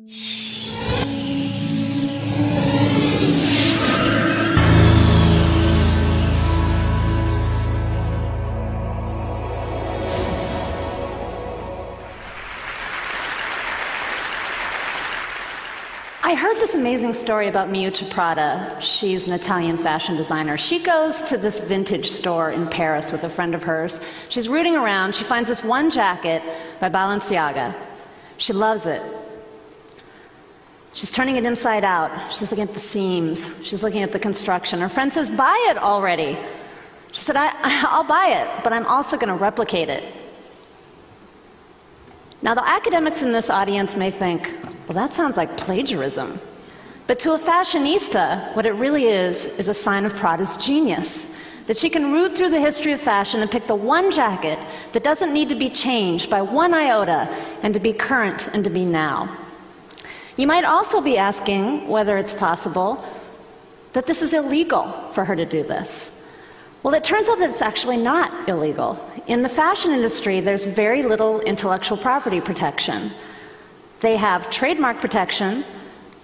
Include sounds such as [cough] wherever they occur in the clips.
I heard this amazing story about Miuccia Prada. She's an Italian fashion designer. She goes to this vintage store in Paris with a friend of hers. She's rooting around. She finds this one jacket by Balenciaga. She loves it. She's turning it inside out. She's looking at the seams. She's looking at the construction. Her friend says, Buy it already. She said, I, [laughs] I'll buy it, but I'm also going to replicate it. Now, the academics in this audience may think, well, that sounds like plagiarism. But to a fashionista, what it really is, is a sign of Prada's genius. That she can root through the history of fashion and pick the one jacket that doesn't need to be changed by one iota and to be current and to be now. You might also be asking whether it's possible that this is illegal for her to do this. Well, it turns out that it's actually not illegal. In the fashion industry, there's very little intellectual property protection. They have trademark protection,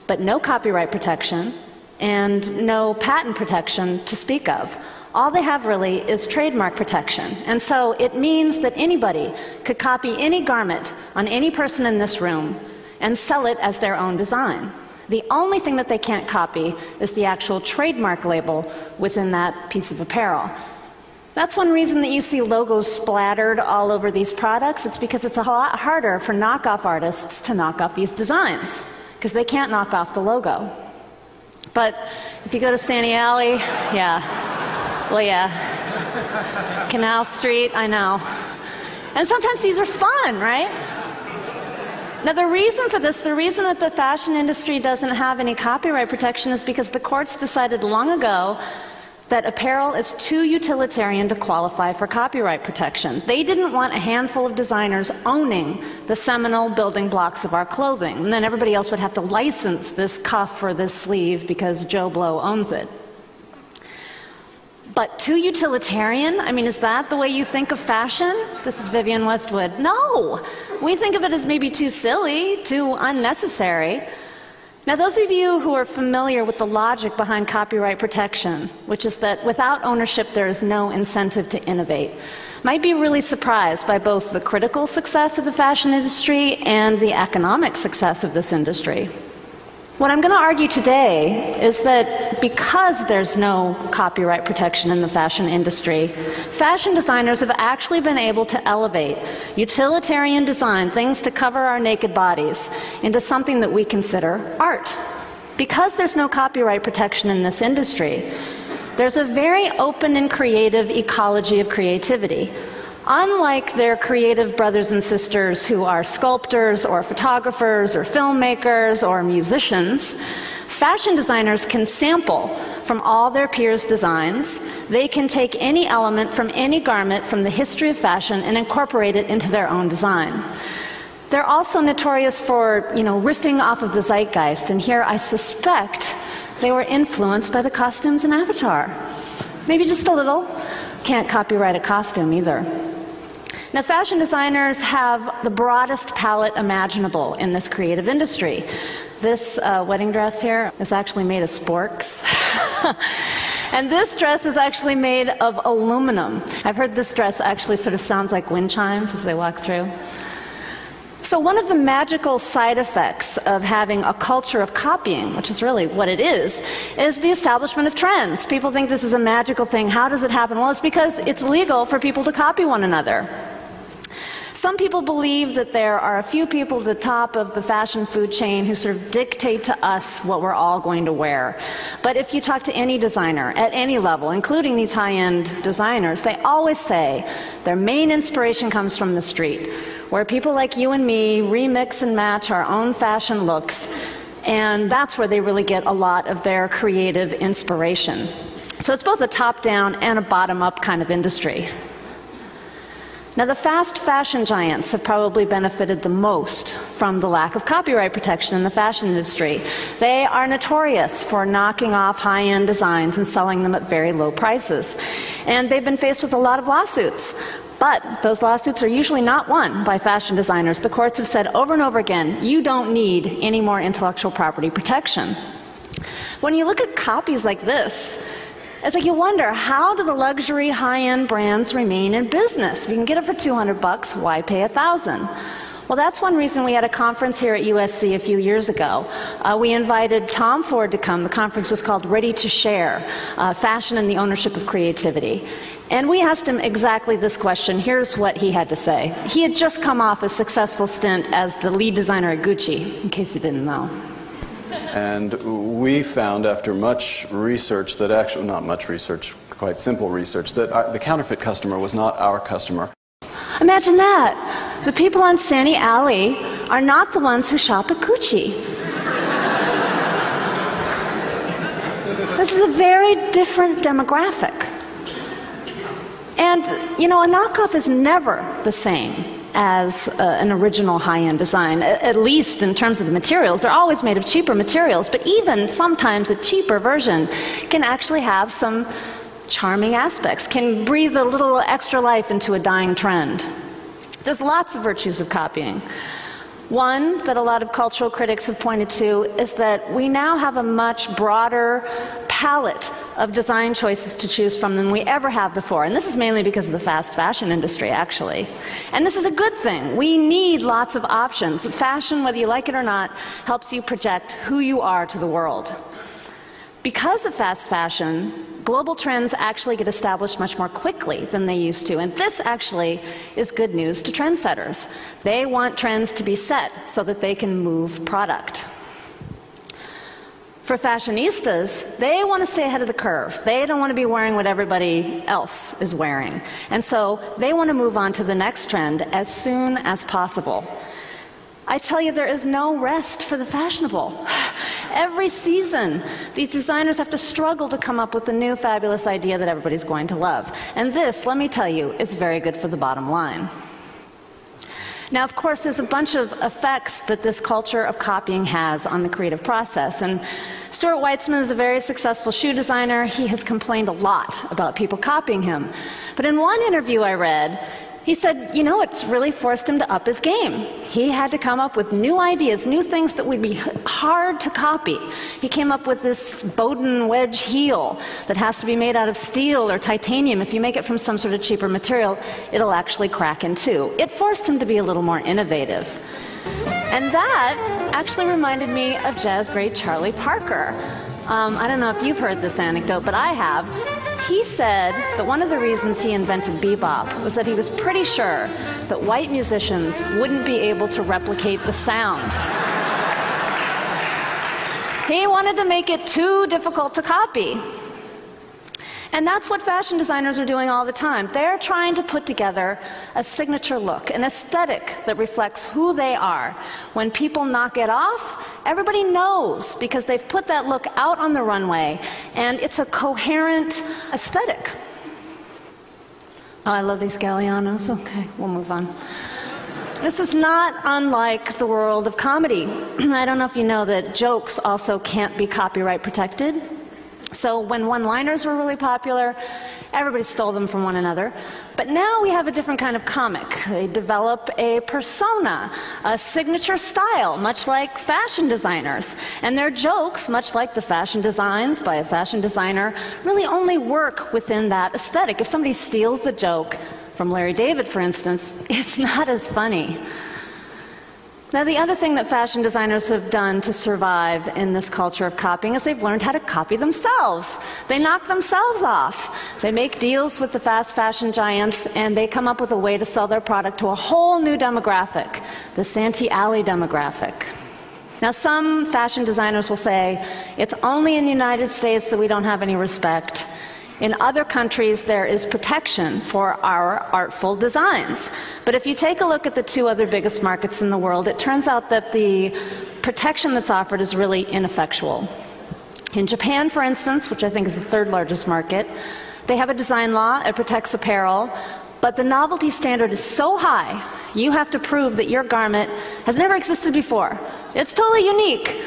but no copyright protection and no patent protection to speak of. All they have really is trademark protection. And so it means that anybody could copy any garment on any person in this room and sell it as their own design. The only thing that they can't copy is the actual trademark label within that piece of apparel. That's one reason that you see logos splattered all over these products. It's because it's a lot harder for knockoff artists to knock off these designs, because they can't knock off the logo. But if you go to Santee Alley, yeah. Well, yeah. Canal Street, I know. And sometimes these are fun, right? Now, the reason for this, the reason that the fashion industry doesn't have any copyright protection is because the courts decided long ago that apparel is too utilitarian to qualify for copyright protection. They didn't want a handful of designers owning the seminal building blocks of our clothing. And then everybody else would have to license this cuff or this sleeve because Joe Blow owns it. But too utilitarian? I mean, is that the way you think of fashion? This is Vivienne Westwood. No! We think of it as maybe too silly, too unnecessary. Now, those of you who are familiar with the logic behind copyright protection, which is that without ownership there is no incentive to innovate, might be really surprised by both the critical success of the fashion industry and the economic success of this industry. What I'm going to argue today is that because there's no copyright protection in the fashion industry, fashion designers have actually been able to elevate utilitarian design, things to cover our naked bodies, into something that we consider art. Because there's no copyright protection in this industry, there's a very open and creative ecology of creativity Unlike their creative brothers and sisters who are sculptors or photographers or filmmakers or musicians, fashion designers can sample from all their peers' designs. They can take any element from any garment from the history of fashion and incorporate it into their own design. They're also notorious for, you know, riffing off of the zeitgeist, and here I suspect they were influenced by the costumes in Avatar. Maybe just a little. Can't copyright a costume either. Now, fashion designers have the broadest palette imaginable in this creative industry. This uh, wedding dress here is actually made of sporks. [laughs] and this dress is actually made of aluminum. I've heard this dress actually sort of sounds like wind chimes as they walk through. So, one of the magical side effects of having a culture of copying, which is really what it is, is the establishment of trends. People think this is a magical thing. How does it happen? Well, it's because it's legal for people to copy one another. Some people believe that there are a few people at the top of the fashion food chain who sort of dictate to us what we're all going to wear. But if you talk to any designer at any level, including these high end designers, they always say their main inspiration comes from the street, where people like you and me remix and match our own fashion looks. And that's where they really get a lot of their creative inspiration. So it's both a top down and a bottom up kind of industry. Now, the fast fashion giants have probably benefited the most from the lack of copyright protection in the fashion industry. They are notorious for knocking off high end designs and selling them at very low prices. And they've been faced with a lot of lawsuits But those lawsuits are usually not won by fashion designers. The courts have said over and over again you don't need any more intellectual property protection. When you look at copies like this, it's like you wonder how do the luxury high-end brands remain in business? If you can get it for 200 bucks, why pay a thousand? Well, that's one reason we had a conference here at USC a few years ago. Uh, we invited Tom Ford to come. The conference was called Ready to Share uh, Fashion and the Ownership of Creativity. And we asked him exactly this question. Here's what he had to say. He had just come off a successful stint as the lead designer at Gucci, in case you didn't know. And we found after much research that actually, not much research, quite simple research, that our, the counterfeit customer was not our customer. Imagine that. The people on Santee Alley are not the ones who shop at Gucci. this is a very different demographic. And, you know, a knockoff is never the same as uh, an original high end design, at least in terms of the materials. They're always made of cheaper materials, but even sometimes a cheaper version can actually have some charming aspects, can breathe a little extra life into a dying trend. There's lots of virtues of copying. One that a lot of cultural critics have pointed to is that we now have a much broader palette of design choices to choose from than we ever have before. And this is mainly because of the fast fashion industry, actually. And this is a good thing. We need lots of options. Fashion, whether you like it or not, helps you project who you are to the world. Because of fast fashion, global trends actually get established much more quickly than they used to. And this actually is good news to trendsetters. They want trends to be set so that they can move product. For fashionistas, they want to stay ahead of the curve. They don't want to be wearing what everybody else is wearing. And so they want to move on to the next trend as soon as possible. I tell you, there is no rest for the fashionable. [sighs] Every season, these designers have to struggle to come up with a new fabulous idea that everybody's going to love. And this, let me tell you, is very good for the bottom line. Now, of course, there's a bunch of effects that this culture of copying has on the creative process. And Stuart Weitzman is a very successful shoe designer. He has complained a lot about people copying him. But in one interview I read, he said, you know, it's really forced him to up his game. He had to come up with new ideas, new things that would be hard to copy. He came up with this Bowden wedge heel that has to be made out of steel or titanium. If you make it from some sort of cheaper material, it'll actually crack in two. It forced him to be a little more innovative. And that actually reminded me of jazz great Charlie Parker. Um, I don't know if you've heard this anecdote, but I have. He said that one of the reasons he invented bebop was that he was pretty sure that white musicians wouldn't be able to replicate the sound. he wanted to make it too difficult to copy. And that's what fashion designers are doing all the time. They're trying to put together a signature look, an aesthetic that reflects who they are. When people knock it off, everybody knows because they've put that look out on the runway, and it's a coherent aesthetic. Oh, I love these Gallianos. Okay, we'll move on. This is not unlike the world of comedy. [clears throat] I don't know if you know that jokes also can't be copyright protected. So when one liners were really popular, everybody stole them from one another. But now we have a different kind of comic. They develop a persona, a signature style, much like fashion designers. And their jokes, much like the fashion designs by a fashion designer, really only work within that aesthetic. If somebody steals the joke from Larry David, for instance, [laughs] it's not as funny. Now, the other thing that fashion designers have done to survive in this culture of copying is they've learned how to copy themselves. They knock themselves off. They make deals with the fast fashion giants and they come up with a way to sell their product to a whole new demographic, the Santee Alley demographic. Now, some fashion designers will say it's only in the United States that we don't have any respect. In other countries, there is protection for our artful designs. But if you take a look at the two other biggest markets in the world, it turns out that the protection that's offered is really ineffectual. In Japan, for instance, which I think is the third largest market, they have a design law, it protects apparel, but the novelty standard is so high, you have to prove that your garment has never existed before. It's totally unique.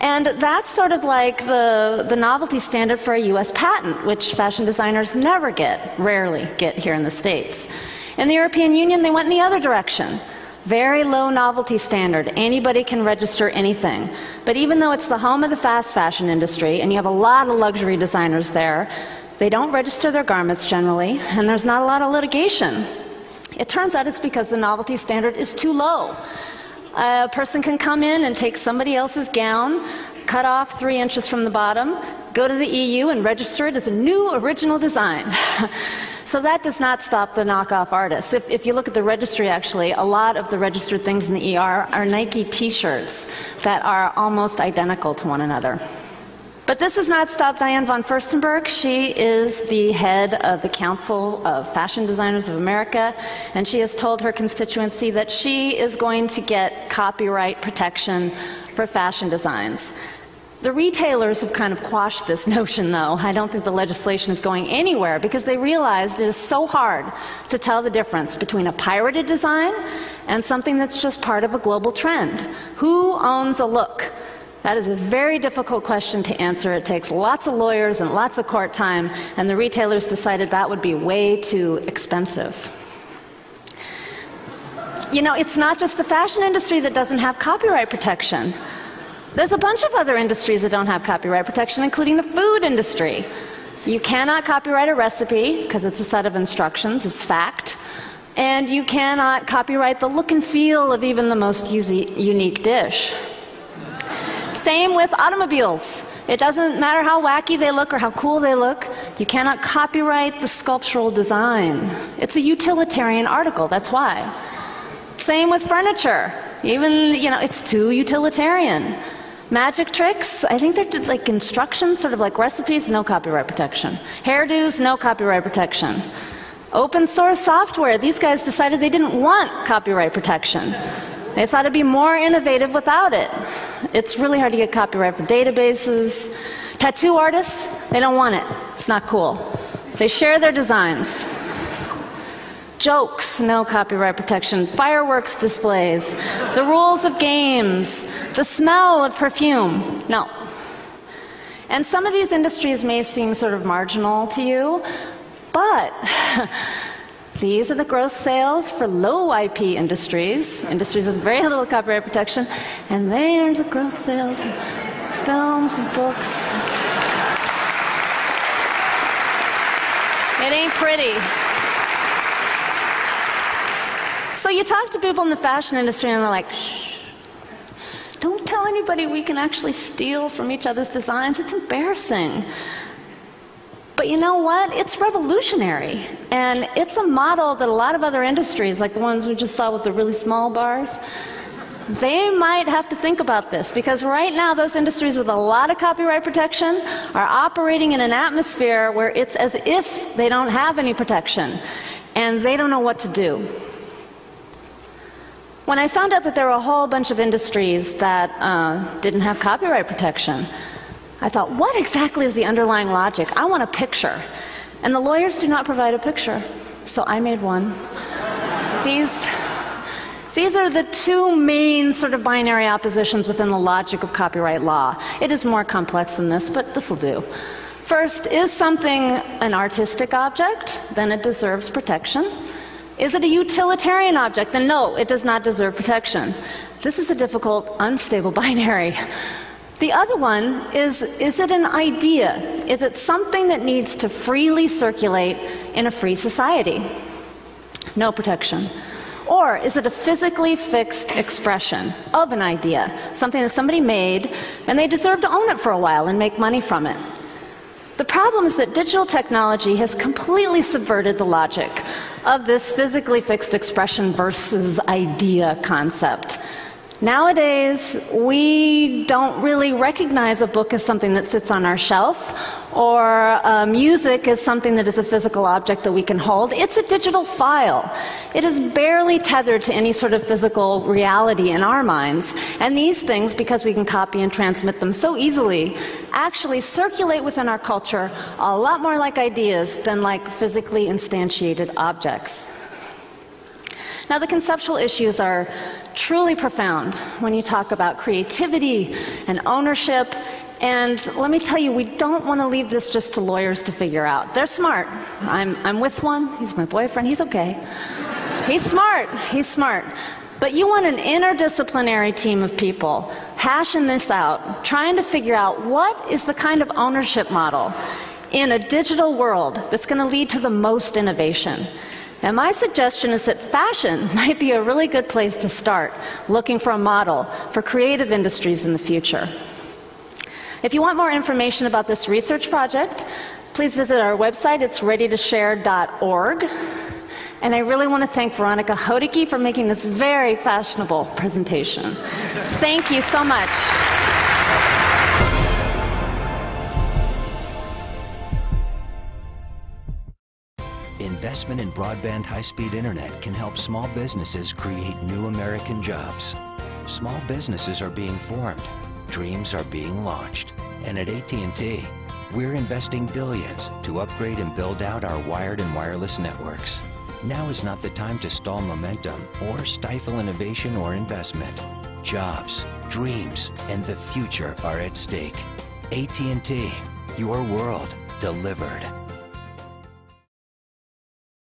And that's sort of like the, the novelty standard for a US patent, which fashion designers never get, rarely get here in the States. In the European Union, they went in the other direction. Very low novelty standard. Anybody can register anything. But even though it's the home of the fast fashion industry, and you have a lot of luxury designers there, they don't register their garments generally, and there's not a lot of litigation. It turns out it's because the novelty standard is too low. A person can come in and take somebody else's gown, cut off three inches from the bottom, go to the EU and register it as a new original design. [laughs] so that does not stop the knockoff artists. If, if, you look at the registry, actually, a lot of the registered things in the ER are Nike t shirts that are almost identical to one another. But this has not stopped Diane von Furstenberg. She is the head of the Council of Fashion Designers of America, and she has told her constituency that she is going to get copyright protection for fashion designs. The retailers have kind of quashed this [laughs] notion, though. I don't think the legislation is going anywhere because they realized it is so hard to tell the difference between a pirated design and something that's just part of a global trend. Who owns a look? That is a very difficult question to answer. It takes lots of lawyers and lots of court time, and the retailers decided that would be way too expensive. You know, it's not just the fashion industry that doesn't have copyright protection. There's a bunch of other industries that don't have copyright protection, including the food industry. You cannot copyright a recipe because it's a set of instructions, it's fact. And you cannot copyright the look and feel of even the most unique dish. Same with automobiles. It doesn't matter how wacky they look or how cool they look, you cannot copyright the sculptural design. It's a utilitarian article, that's why. Same with furniture. Even, you know, it's too utilitarian. Magic tricks, I think they're like instructions, sort of like recipes, no copyright protection. Hairdos, no copyright protection. Open source software, these guys decided they didn't want copyright protection. They thought it'd be more innovative without it. It's really hard to get copyright for databases. Tattoo artists, they don't want it. It's not cool. They share their designs. Jokes, no copyright protection. Fireworks displays. The rules of games. The smell of perfume. No. And some of these industries may seem sort of marginal to you, but [laughs] These are the gross sales for low IP industries, industries with very little copyright protection, and there's the gross sales of films and books. It ain't pretty. You talk to people in the fashion industry and they're like, shh, don't tell anybody we can actually steal from each other's designs. It's embarrassing. But you know what? It's revolutionary. And it's a model that a lot of other industries, like the ones we just saw with the really small bars, they might have to think about this because right now, those industries with a lot of copyright protection are operating in an atmosphere where it's as if they don't have any protection and they don't know what to do. When I found out that there were a whole bunch of industries that uh, didn't have copyright protection, I thought, what exactly is the underlying logic? I want a picture. And the lawyers do not provide a picture. So I made one. These, these are the two main sort of binary oppositions within the logic of copyright law. It is more complex than this, but this will do. First, is something an artistic object? Then it deserves protection. Is it a utilitarian object? Then no, it does not deserve protection. This is a difficult, unstable [laughs] binary. The other one is is it an idea? Is it something that needs to freely circulate in a free society? No protection. Or is it a physically fixed expression of an idea, something that somebody made and they deserve to own it for a while and make money from it? The problem is that digital technology has completely subverted the logic of this physically fixed expression versus idea concept. Nowadays, we don't really recognize a book as something that sits on our shelf or uh, music is something that is a physical object that we can hold. It's a digital file. It is barely tethered to any sort of physical reality in our minds. And these things, because we can copy and transmit them so easily, actually circulate within our culture a lot more like ideas than like physically instantiated objects. Now, the conceptual issues are truly profound when you talk about creativity and ownership. And let me tell you, we don't want to leave this just to lawyers to figure out. They're smart. I'm, I'm with one, he's my boyfriend, he's okay. He's smart. He's smart. But you want an interdisciplinary team of people hashing this out, trying to figure out what is the kind of ownership model in a digital world that's going to lead to the most innovation. And my suggestion is that fashion [laughs] might be a really good place to start looking for a model for creative industries in the future. If you want more information about this research project, please visit our website. It's readytoshare.org. And I really want to thank Veronica Hodeke for making this very fashionable presentation. Thank you so much. Investment in broadband high speed internet can help small businesses create new American jobs. Small businesses are being formed, dreams are being launched. And at AT&T, we're investing billions to upgrade and build out our wired and wireless networks. Now is not the time to stall momentum or stifle innovation or investment. Jobs, dreams, and the future are at stake. AT&T, your world delivered.